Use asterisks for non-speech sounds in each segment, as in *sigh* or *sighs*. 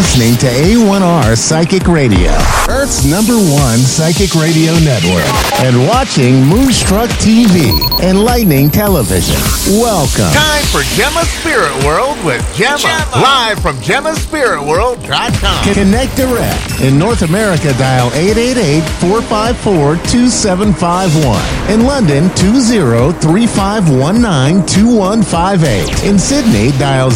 listening to A1R Psychic Radio, Earth's number one psychic radio network, and watching Moonstruck TV and Lightning Television. Welcome. Time for Gemma Spirit World with Gemma. Gemma. Live from GemmaSpiritWorld.com. Connect direct. In North America, dial 888-454-2751. In London, 20-3519-2158. In Sydney, dial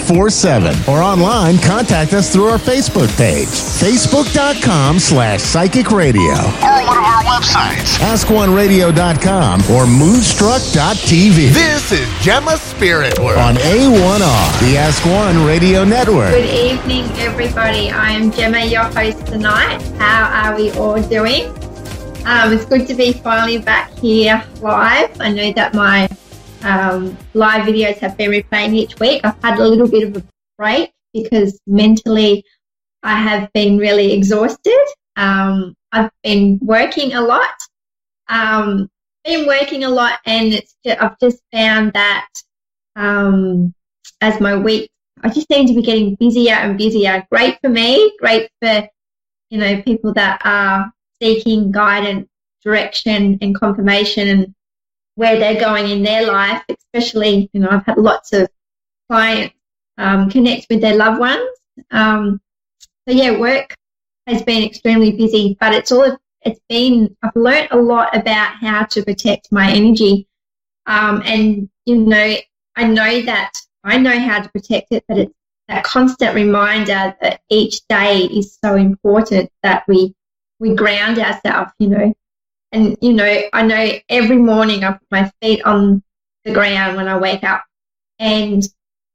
02-8488-3147. Or online, contact us through our Facebook page. Facebook.com slash Psychic Radio. Or one of our websites. AskOneRadio.com or Moonstruck.tv. This is Gemma Spirit World. On A1R, the Ask One Radio Network. Good evening, everybody. I am Gemma, your host tonight. How are we all doing? Um, it's good to be finally back here live. I know that my um, live videos have been replaying each week. I've had a little bit of a break because mentally I have been really exhausted. Um, I've been working a lot. Um, been working a lot, and it's ju- I've just found that um, as my week, I just seem to be getting busier and busier. Great for me, great for you know people that are seeking guidance, direction, and confirmation, and where they're going in their life. Especially, you know, I've had lots of clients um, connect with their loved ones. Um, so yeah, work has been extremely busy, but it's all it's been. I've learnt a lot about how to protect my energy, um, and you know, I know that I know how to protect it, but it's that constant reminder that each day is so important that we we ground ourselves, you know. And you know, I know every morning I put my feet on the ground when I wake up, and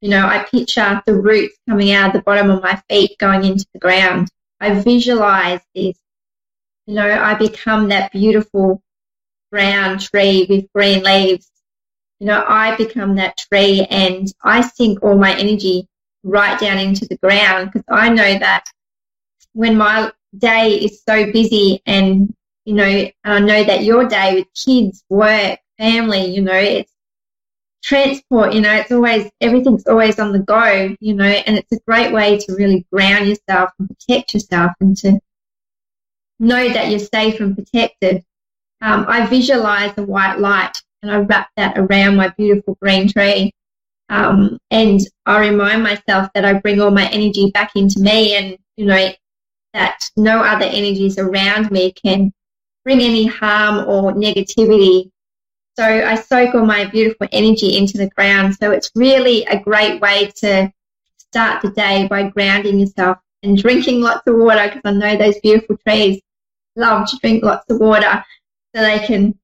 you know, I picture the roots coming out of the bottom of my feet going into the ground. I visualize this. You know, I become that beautiful brown tree with green leaves. You know, I become that tree and I sink all my energy right down into the ground because I know that when my day is so busy and, you know, and I know that your day with kids, work, family, you know, it's transport, you know, it's always, everything's always on the go, you know, and it's a great way to really ground yourself and protect yourself and to know that you're safe and protected. Um, I visualize a white light and I wrap that around my beautiful green tree. Um, and I remind myself that I bring all my energy back into me and, you know, that no other energies around me can bring any harm or negativity. So I soak all my beautiful energy into the ground. So it's really a great way to start the day by grounding yourself and drinking lots of water because I know those beautiful trees love to drink lots of water so they can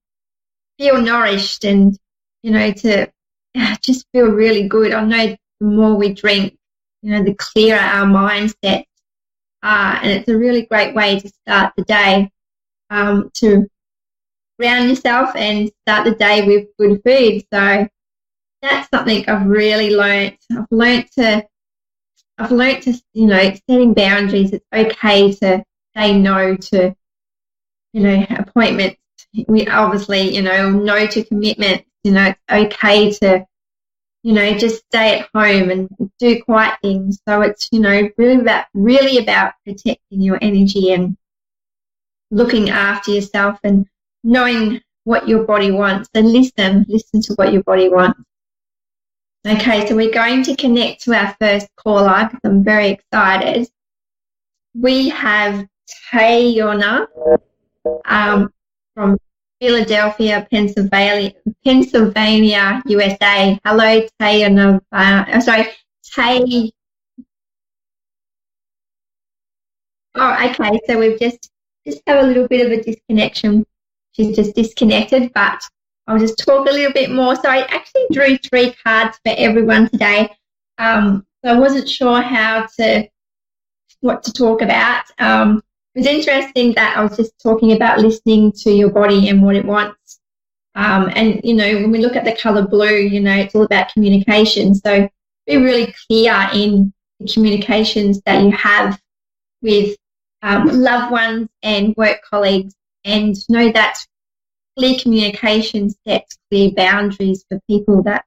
feel nourished and, you know, to *sighs* just feel really good. I know the more we drink, you know, the clearer our mindset are. And it's a really great way to start the day um, to ground yourself and start the day with good food. So that's something I've really learnt. I've learnt to, I've learnt to, you know, setting boundaries. It's okay to say no to, you know, appointments. We obviously, you know, no to commitments. You know, it's okay to, you know, just stay at home and do quiet things. So it's, you know, really about, really about protecting your energy and looking after yourself and knowing what your body wants and listen, listen to what your body wants. Okay, so we're going to connect to our first caller because I'm very excited. We have Tayona um, from Philadelphia, Pennsylvania, Pennsylvania, USA. Hello, Tayona. Uh, sorry, Tay. Oh, okay. So we've just just have a little bit of a disconnection. She's just disconnected, but I'll just talk a little bit more. So I actually drew three cards for everyone today. Um, so I wasn't sure how to what to talk about. Um, it was interesting that I was just talking about listening to your body and what it wants. Um, and you know, when we look at the color blue, you know, it's all about communication. So be really clear in the communications that you have with um, loved ones and work colleagues, and know that clear communication sets clear boundaries for people that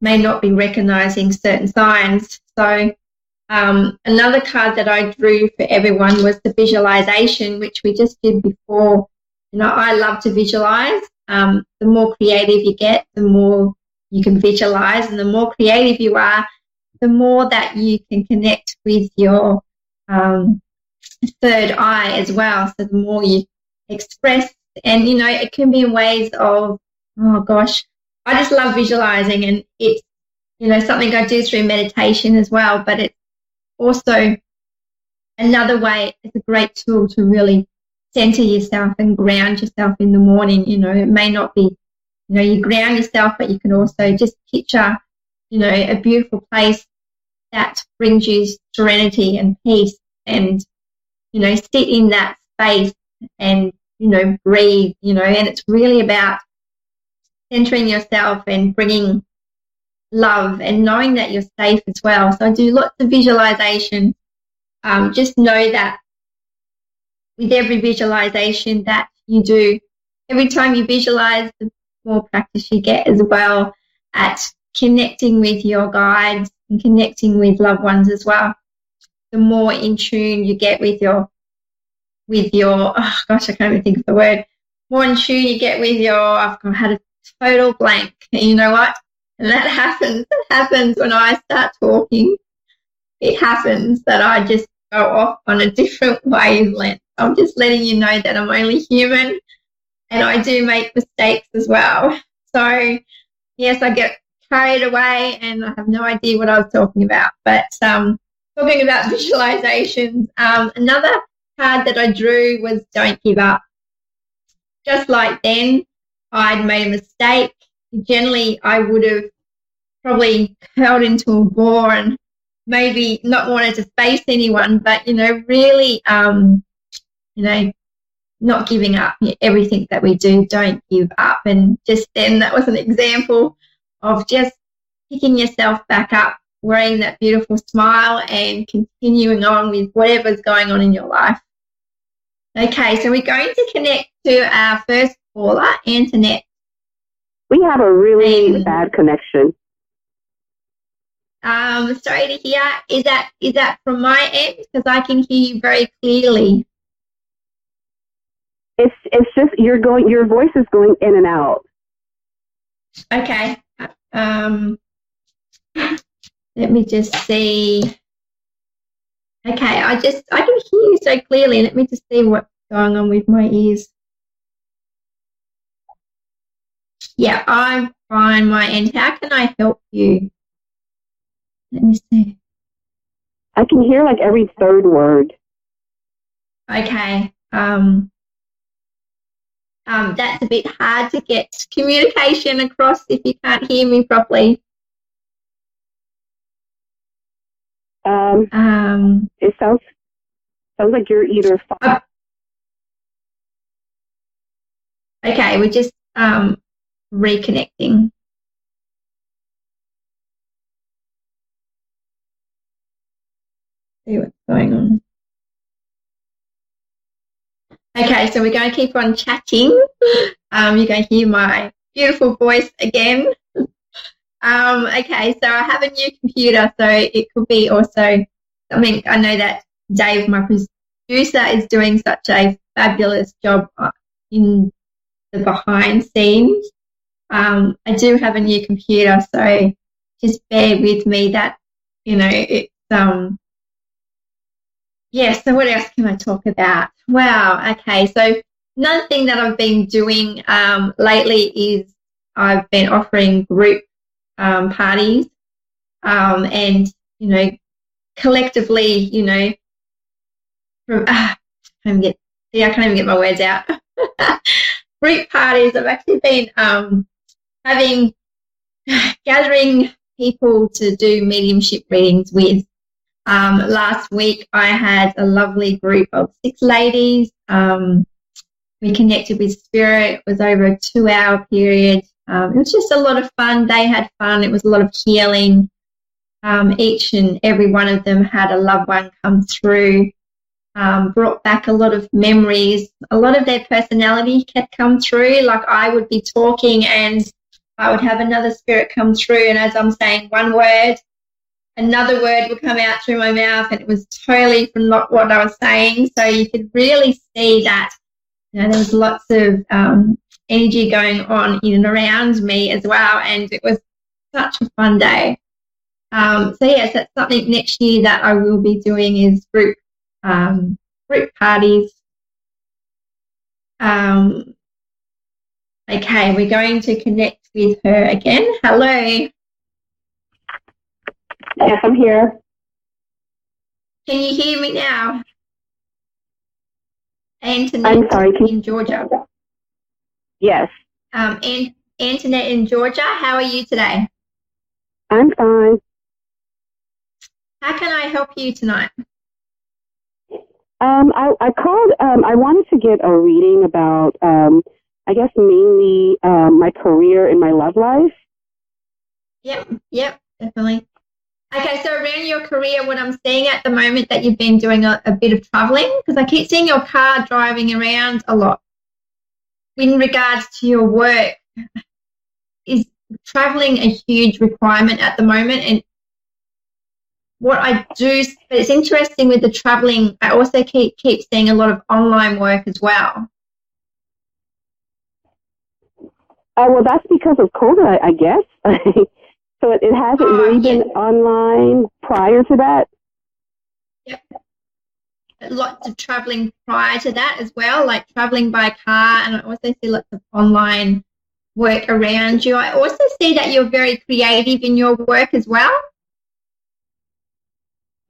may not be recognizing certain signs. So, um, another card that I drew for everyone was the visualization, which we just did before. You know, I love to visualize. Um, the more creative you get, the more you can visualize, and the more creative you are, the more that you can connect with your um, third eye as well. So the more you express, and you know, it can be in ways of, oh gosh, I just love visualizing, and it's you know something I do through meditation as well. But it's also another way. It's a great tool to really center yourself and ground yourself in the morning. You know, it may not be, you know, you ground yourself, but you can also just picture, you know, a beautiful place that brings you serenity and peace and, you know, sit in that space and, you know, breathe, you know, and it's really about centering yourself and bringing love and knowing that you're safe as well. So I do lots of visualization. Um, just know that with every visualization that you do, every time you visualize, the more practice you get as well at connecting with your guides and connecting with loved ones as well. The more in tune you get with your, with your, oh gosh, I can't even think of the word. More in tune you get with your, I've had a total blank. And you know what? And that *laughs* happens. That happens when I start talking. It happens that I just go off on a different wavelength. I'm just letting you know that I'm only human and I do make mistakes as well. So, yes, I get carried away and I have no idea what I was talking about. But um, talking about visualizations, um, another card that I drew was Don't Give Up. Just like then, I'd made a mistake. Generally, I would have probably curled into a ball and maybe not wanted to face anyone, but, you know, really, um, you know, not giving up everything that we do, don't give up. And just then that was an example of just picking yourself back up, wearing that beautiful smile and continuing on with whatever's going on in your life. Okay, so we're going to connect to our first caller, Antoinette. We have a really and, bad connection. Um, sorry to hear. Is that is that from my end? Because I can hear you very clearly. It's it's just you're going. Your voice is going in and out. Okay. Um, let me just see. Okay, I just I can hear you so clearly. Let me just see what's going on with my ears. Yeah, I'm fine, my end. How can I help you? Let me see. I can hear like every third word. Okay. Um, um, that's a bit hard to get communication across if you can't hear me properly. Um, um, it sounds sounds like you're either. Uh, okay, we're just um, reconnecting. See what's going on. Okay, so we're going to keep on chatting. *laughs* Um, you're going to hear my beautiful voice again. Um, okay, so I have a new computer, so it could be also something I know that Dave, my producer, is doing such a fabulous job in the behind scenes. Um, I do have a new computer, so just bear with me that, you know, it's, um, yeah, so what else can I talk about? Wow, okay, so another thing that I've been doing um, lately is I've been offering group um, parties um, and, you know, collectively, you know, from, *laughs* ah, I can't get, see, I can't even get my words out. *laughs* group parties, I've actually been um, having, *sighs* gathering people to do mediumship readings with um, last week, I had a lovely group of six ladies. Um, we connected with spirit. It was over a two hour period. Um, it was just a lot of fun. They had fun. It was a lot of healing. Um, each and every one of them had a loved one come through, um, brought back a lot of memories. A lot of their personality had come through. Like I would be talking and I would have another spirit come through, and as I'm saying one word, another word would come out through my mouth, and it was totally from not what I was saying. So you could really see that you know, there was lots of um, energy going on in and around me as well, and it was such a fun day. Um, so yes, that's something next year that I will be doing is group um, group parties. Um, okay, we're going to connect with her again. Hello. Yes, I'm here. Can you hear me now? Antoinette I'm sorry. In Georgia. Yes, Um, An- Antoinette in Georgia, how are you today? I'm fine. How can I help you tonight? Um, I, I called. Um, I wanted to get a reading about. Um, I guess mainly um, my career and my love life. Yep, yep, definitely. Okay, so around your career, what I'm seeing at the moment that you've been doing a, a bit of traveling, because I keep seeing your car driving around a lot. In regards to your work, is traveling a huge requirement at the moment? And what I do, but it's interesting with the traveling, I also keep keep seeing a lot of online work as well. Uh, well, that's because of COVID, I, I guess. *laughs* so it, it hasn't Oh, really been online prior to that. Lots of traveling prior to that as well, like traveling by car, and I also see lots of online work around you. I also see that you're very creative in your work as well.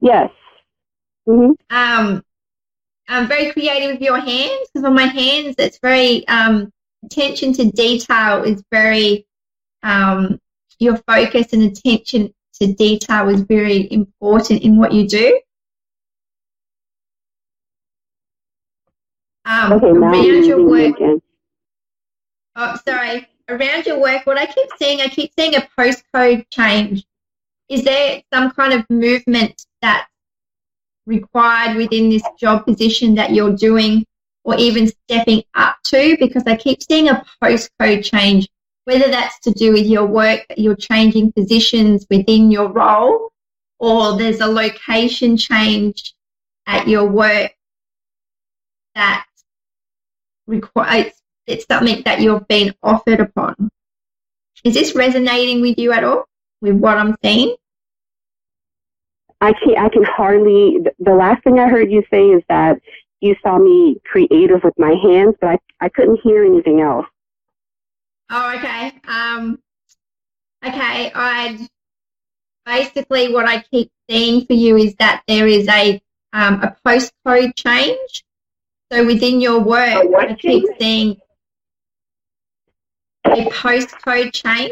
Yes. hmm Um, I'm very creative with your hands because on my hands, it's very um, attention to detail is very um, your focus and attention to detail is very important in what you do. Um, Okay, now around your work, again. Oh, sorry. Around your work, what I keep seeing, I keep seeing a postcode change. Is there some kind of movement that's required within this job position that you're doing or even stepping up to? Because I keep seeing a postcode change, whether that's to do with your work, that you're changing positions within your role, or there's a location change at your work that requires it's something that you've been offered upon. Is this resonating with you at all with what I'm seeing? I can I can hardly. The last thing I heard you say is that you saw me creative with my hands, but I I couldn't hear anything else. Oh, okay. Um, okay. I'd basically what I keep seeing for you is that there is a um, a postcode change. So within your work, I keep seeing a postcode change.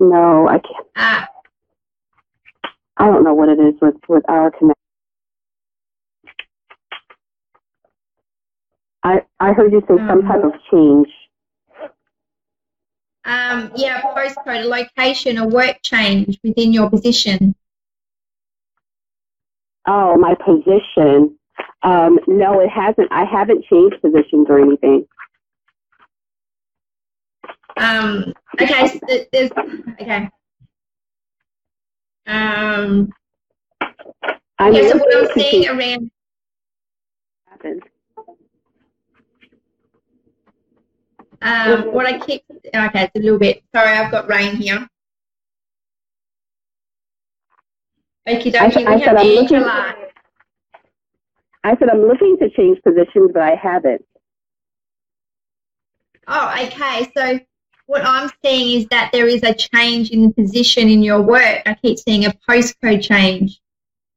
No, I can't. Uh, I don't know what it is with with our connection. I I heard you say some Um, type of change. um, yeah, postcode, a location, a work change within your position. Oh, my position. Um, no, it hasn't. I haven't changed positions or anything. Um, okay, so there's okay. Um, yeah, so what I'm seeing around, happens. um, what I keep, okay, it's a little bit, sorry, I've got rain here. I, dokie, I we said I'm looking. I said I'm looking to change positions, but I haven't. Oh, okay, so what I'm seeing is that there is a change in position in your work. I keep seeing a postcode change.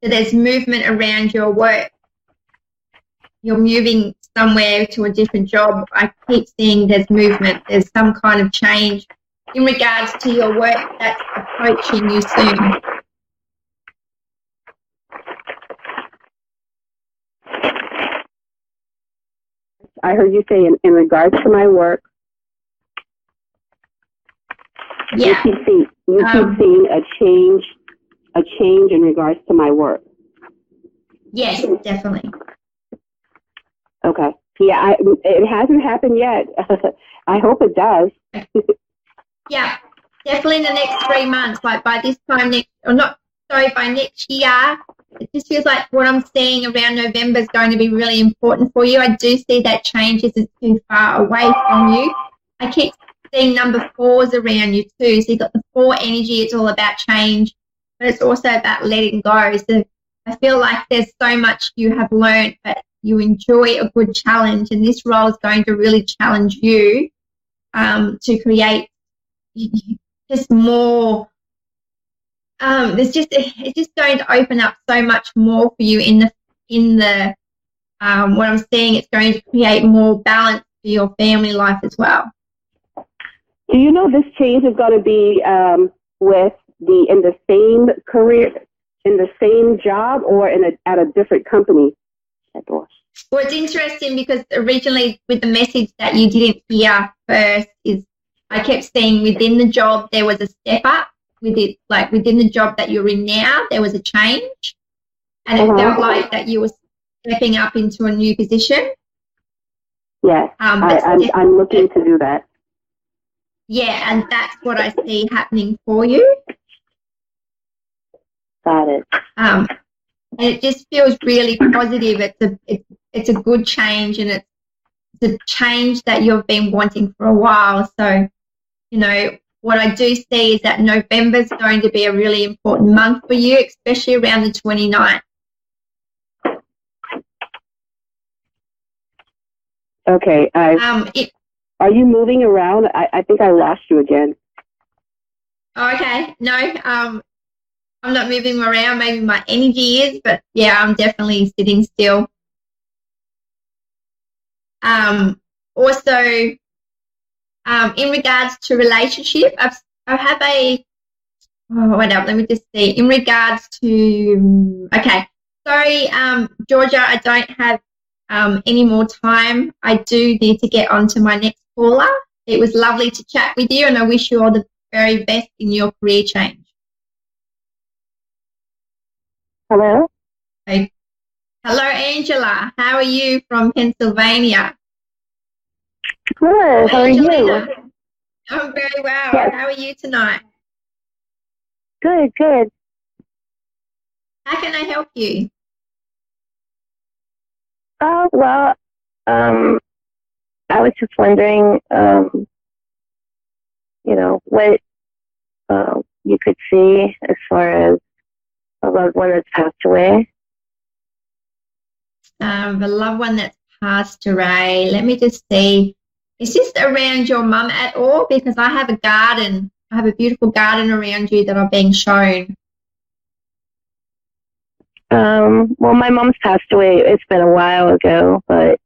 So there's movement around your work. You're moving somewhere to a different job. I keep seeing there's movement. There's some kind of change in regards to your work that's approaching you soon. I heard you say in, in regards to my work, Yeah. you keep seeing you Um, keep seeing a change, a change in regards to my work. Yes, definitely. Okay. Yeah, I, it hasn't happened yet. *laughs* I hope it does. *laughs* yeah, definitely in the next three months. Like by this time next, or not, sorry, by next year, just feels like what I'm seeing around November is going to be really important for you. I do see that change isn't too far away from you. I keep seeing number fours around you too. So you've got the four energy. It's all about change, but it's also about letting go. So I feel like there's so much you have learned, but you enjoy a good challenge, and this role is going to really challenge you um, to create *laughs* just more. Um, there's just it's just going to open up so much more for you in the in the um, what I'm seeing. It's going to create more balance for your family life as well. Do you know this change is going to be um, with the in the same career, in the same job, or in a, at a different company? Well, it's interesting because originally with the message that you didn't hear first is I kept saying within the job there was a step up with it, like within the job that you're in now there was a change, and it uh-huh. felt like that you were stepping up into a new position. Yes, um, I, I'm, I'm looking to do that. Yeah, and that's what I see happening for you. Got it. Um, and it just feels really positive. It's a it's, it's a good change, and it's, it's a change that you've been wanting for a while. So, you know, what I do see is that November is going to be a really important month for you, especially around the 29th. Okay. I, um, it, are you moving around? I, I think I lost you again. Okay. No, um, I'm not moving around. Maybe my energy is, but yeah, I'm definitely sitting still. Um, also, um, in regards to relationship, I've, I have a, oh, wait up, let me just see. In regards to, okay, sorry, um, Georgia, I don't have um, any more time. I do need to get on to my next caller. It was lovely to chat with you, and I wish you all the very best in your career change. Hello. Hello, Angela. How are you from Pennsylvania? Good. How are you? I'm very well. Yes. How are you tonight? Good, good. How can I help you? Oh, well, um, I was just wondering, um, you know, what uh, you could see as far as a loved one that's passed away. Um, a loved one that's passed away. Let me just see. Is this around your mum at all? Because I have a garden. I have a beautiful garden around you that I'm being shown. Um, well, my mom's passed away. It's been a while ago, but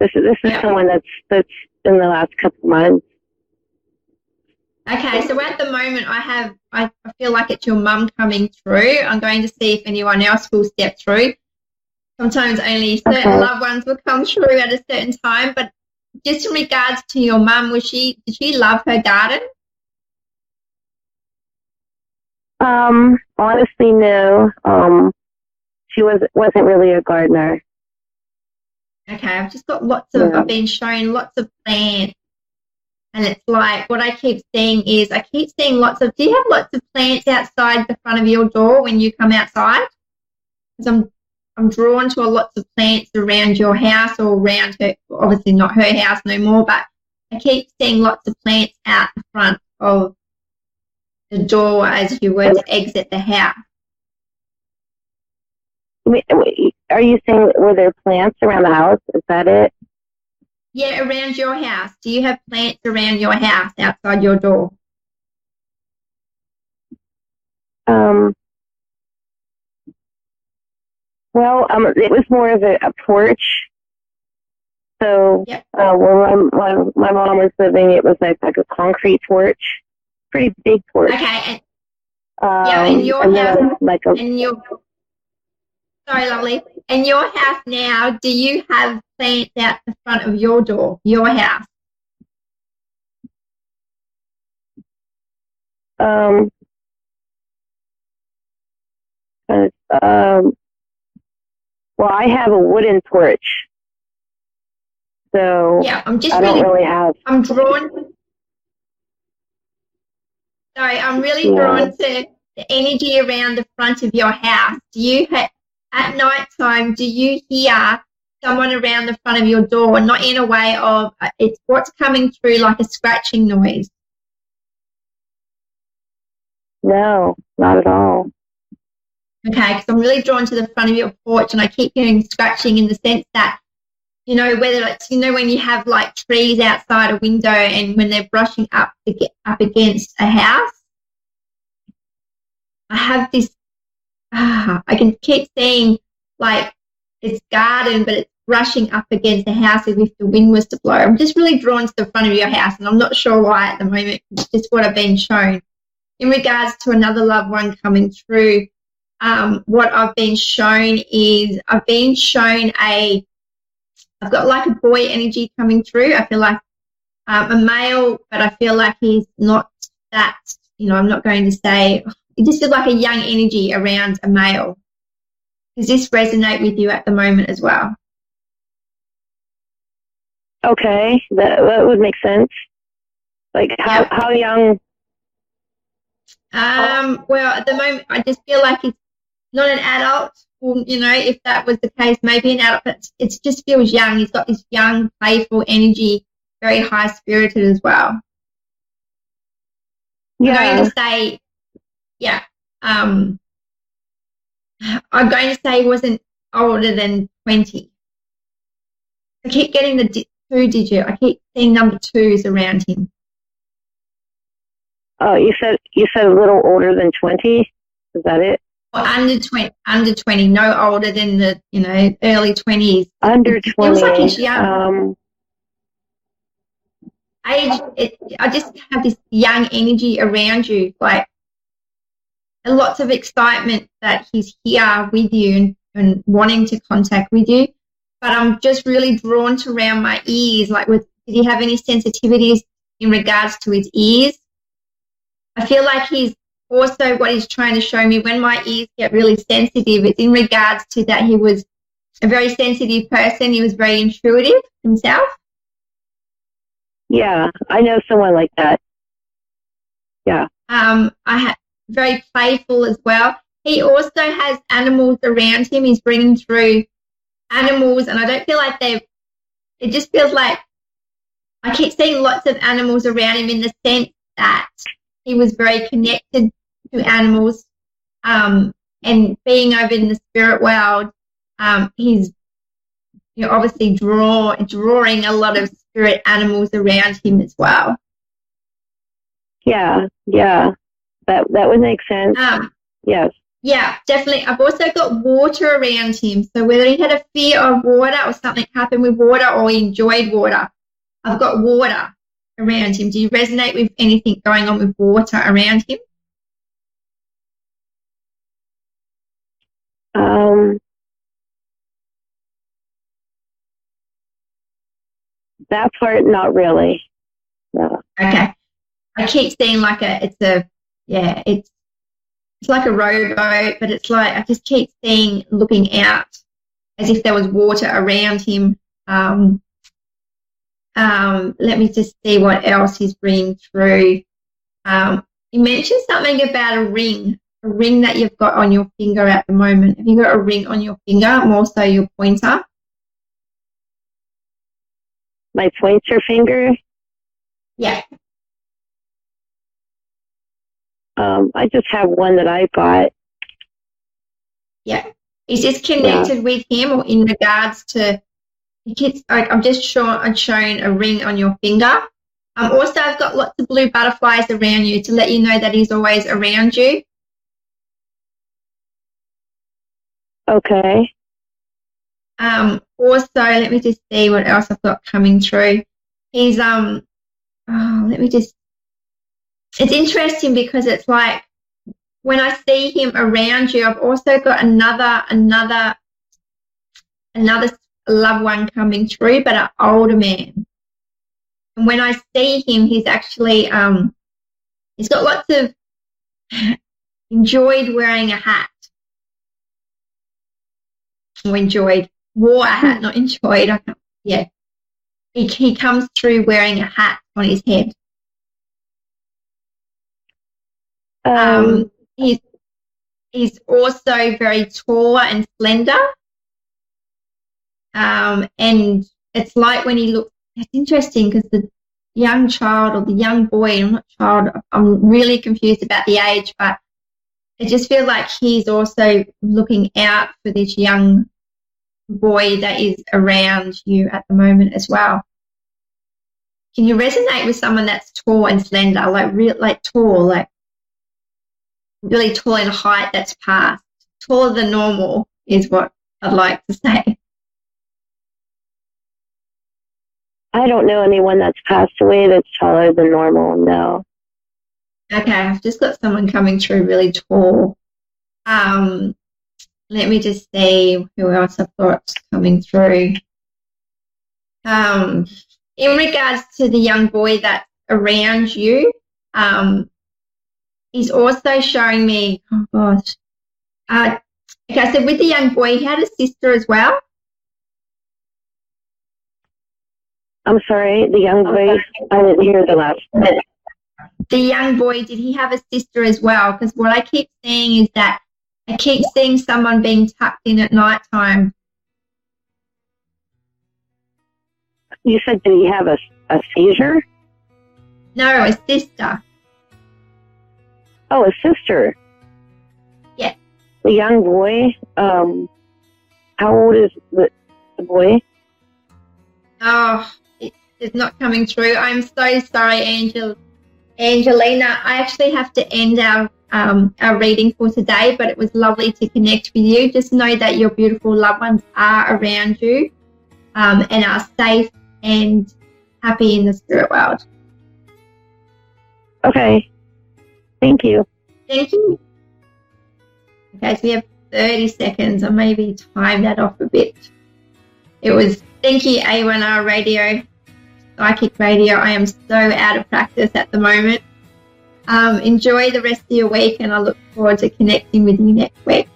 this is this is yeah. someone that's that's in the last couple of months. Okay, so at the moment, I have I feel like it's your mum coming through. I'm going to see if anyone else will step through. Sometimes only certain okay. loved ones will come through at a certain time, but just in regards to your mum, was she did she love her garden? Um, honestly, no. Um, she was wasn't really a gardener. Okay, I've just got lots of, yeah. I've been shown lots of plants. And it's like, what I keep seeing is, I keep seeing lots of, do you have lots of plants outside the front of your door when you come outside? Because I'm, I'm drawn to a lots of plants around your house or around her, obviously not her house no more, but I keep seeing lots of plants out the front of the door as you were to exit the house. Are you saying were there plants around the house? Is that it? Yeah, around your house. Do you have plants around your house outside your door? Um. Well, um, it was more of a, a porch. So, yep. uh, when my, when my mom was living, it was like, like a concrete porch, pretty big porch. Okay. And, um, yeah, in your house, like a, in your Sorry, lovely. In your house now, do you have plants out the front of your door, your house? Um, um, well, I have a wooden porch. So Yeah, I'm just I really, don't really have. I'm drawn. Sorry, I'm really Yeah. drawn to the energy around the front of your house. Do you ha- at night time? Do you hear someone around the front of your door? Not in a way of uh, it's what's coming through like a scratching noise. No, not at all. Okay, because I'm really drawn to the front of your porch, and I keep hearing scratching in the sense that you know whether it's you know when you have like trees outside a window and when they're brushing up to get up against a house. I have this. Ah, I can keep seeing like it's garden, but it's brushing up against the house as if the wind was to blow. I'm just really drawn to the front of your house, and I'm not sure why at the moment. It's just what I've been shown. In regards to another loved one coming through, um, what I've been shown is I've been shown a, I've got like a boy energy coming through. I feel like um, a male, but I feel like he's not that, you know, I'm not going to say, it just feels like a young energy around a male. Does this resonate with you at the moment as well? Okay, that that would make sense. Like how Yeah. how young? Um, well, at the moment, I just feel like it's not an adult. Well, you know, if that was the case, maybe an adult, but it just feels young. He's got this young, playful energy, very high spirited as well. I'm going to say, yeah. Um, I'm going to say he wasn't older than 20. I keep getting the di- two digit. I keep seeing number twos around him. Oh, you said you said a little older than twenty. Is that it? Under 20, under 20, no older than the, you know, early 20s. Under It feels like he's young. Um. age it, i just have this young energy around you like lots of excitement that he's here with you and, and wanting to contact with you but i'm just really drawn to around my ears like with did he have any sensitivities in regards to his ears i feel like he's also what he's trying to show me when my ears get really sensitive it's in regards to that he was a very sensitive person he was very intuitive himself Yeah, I know someone like that. Yeah. Um, I ha- very playful as well. He also has animals around him. He's bringing through animals, and I don't feel like they're. It just feels like I keep seeing lots of animals around him in the sense that he was very connected to animals, um, and being over in the spirit world, um, he's you know, obviously draw drawing a lot of spirit animals around him as well. Yeah. Yeah. That that would make sense. Um, Yes. Yeah, definitely. I've also got water around him. So whether he had a fear of water or something happened with water or he enjoyed water, I've got water around him. Do you resonate with anything going on with water around him? Um. That part, not really. No. Okay. I keep seeing like a, it's a, yeah, it's, it's like a rowboat, but it's like, I just keep seeing looking out as if there was water around him. Um, um, let me just see what else he's bringing through. Um, you mentioned something about a ring, a ring that you've got on your finger at the moment. Have you got a ring on your finger, more so your pointer? My pointer finger. Yeah. Um, I just have one that I got. Yeah. Is this connected with him or in regards to keeps like I'm just shown I'm showing a ring on your finger. Um also I've got lots of blue butterflies around you to let you know that he's always around you. Okay. Um also let me just see what else I've got coming through. He's um oh, let me just it's interesting because it's like when I see him around you, I've also got another another another loved one coming through, but an older man. And when I see him, he's actually um he's got lots of *sighs* enjoyed wearing a hat. Or enjoyed wore a hat, not enjoyed. I can't- Yeah. he, he comes through wearing a hat on his head. Um, Um, he's he's also very tall and slender. Um, and it's like when he looks. It's interesting because the young child or the young boy. I'm not child. I'm really confused about the age, but it just feels like he's also looking out for this young boy that is around you at the moment as well. Can you resonate with someone that's tall and slender, like real, like tall, like really tall in height that's past. Taller than normal is what I'd like to say. I don't know anyone that's passed away that's taller than normal. No. Okay, I've just got someone coming through really tall. Um, let me just see who else I've got coming through. Um, in regards to the young boy that's around you, um, he's also showing me, oh gosh. Uh, okay, so with the young boy, he had a sister as well. I'm sorry, the young boy. I didn't hear the last bit. The young boy, did he have a sister as well? Because what I keep seeing is that I keep seeing someone being tucked in at night time. You said, did he have a, a seizure? No, a sister. Oh, a sister. Yeah. The young boy. Um, how old is the, the boy? Oh, it's not coming through. I'm so sorry, Angel, Angelina. I actually have to end our um, our reading for today, but it was lovely to connect with you. Just know that your beautiful loved ones are around you um, and are safe and happy in the spirit world. Okay. Thank you. Thank you. Okay, so we have 30 seconds. I maybe time that off a bit. It was thank you, A1R Radio, Psychic Radio. I am so out of practice at the moment. Um, enjoy the rest of your week, and I look forward to connecting with you next week.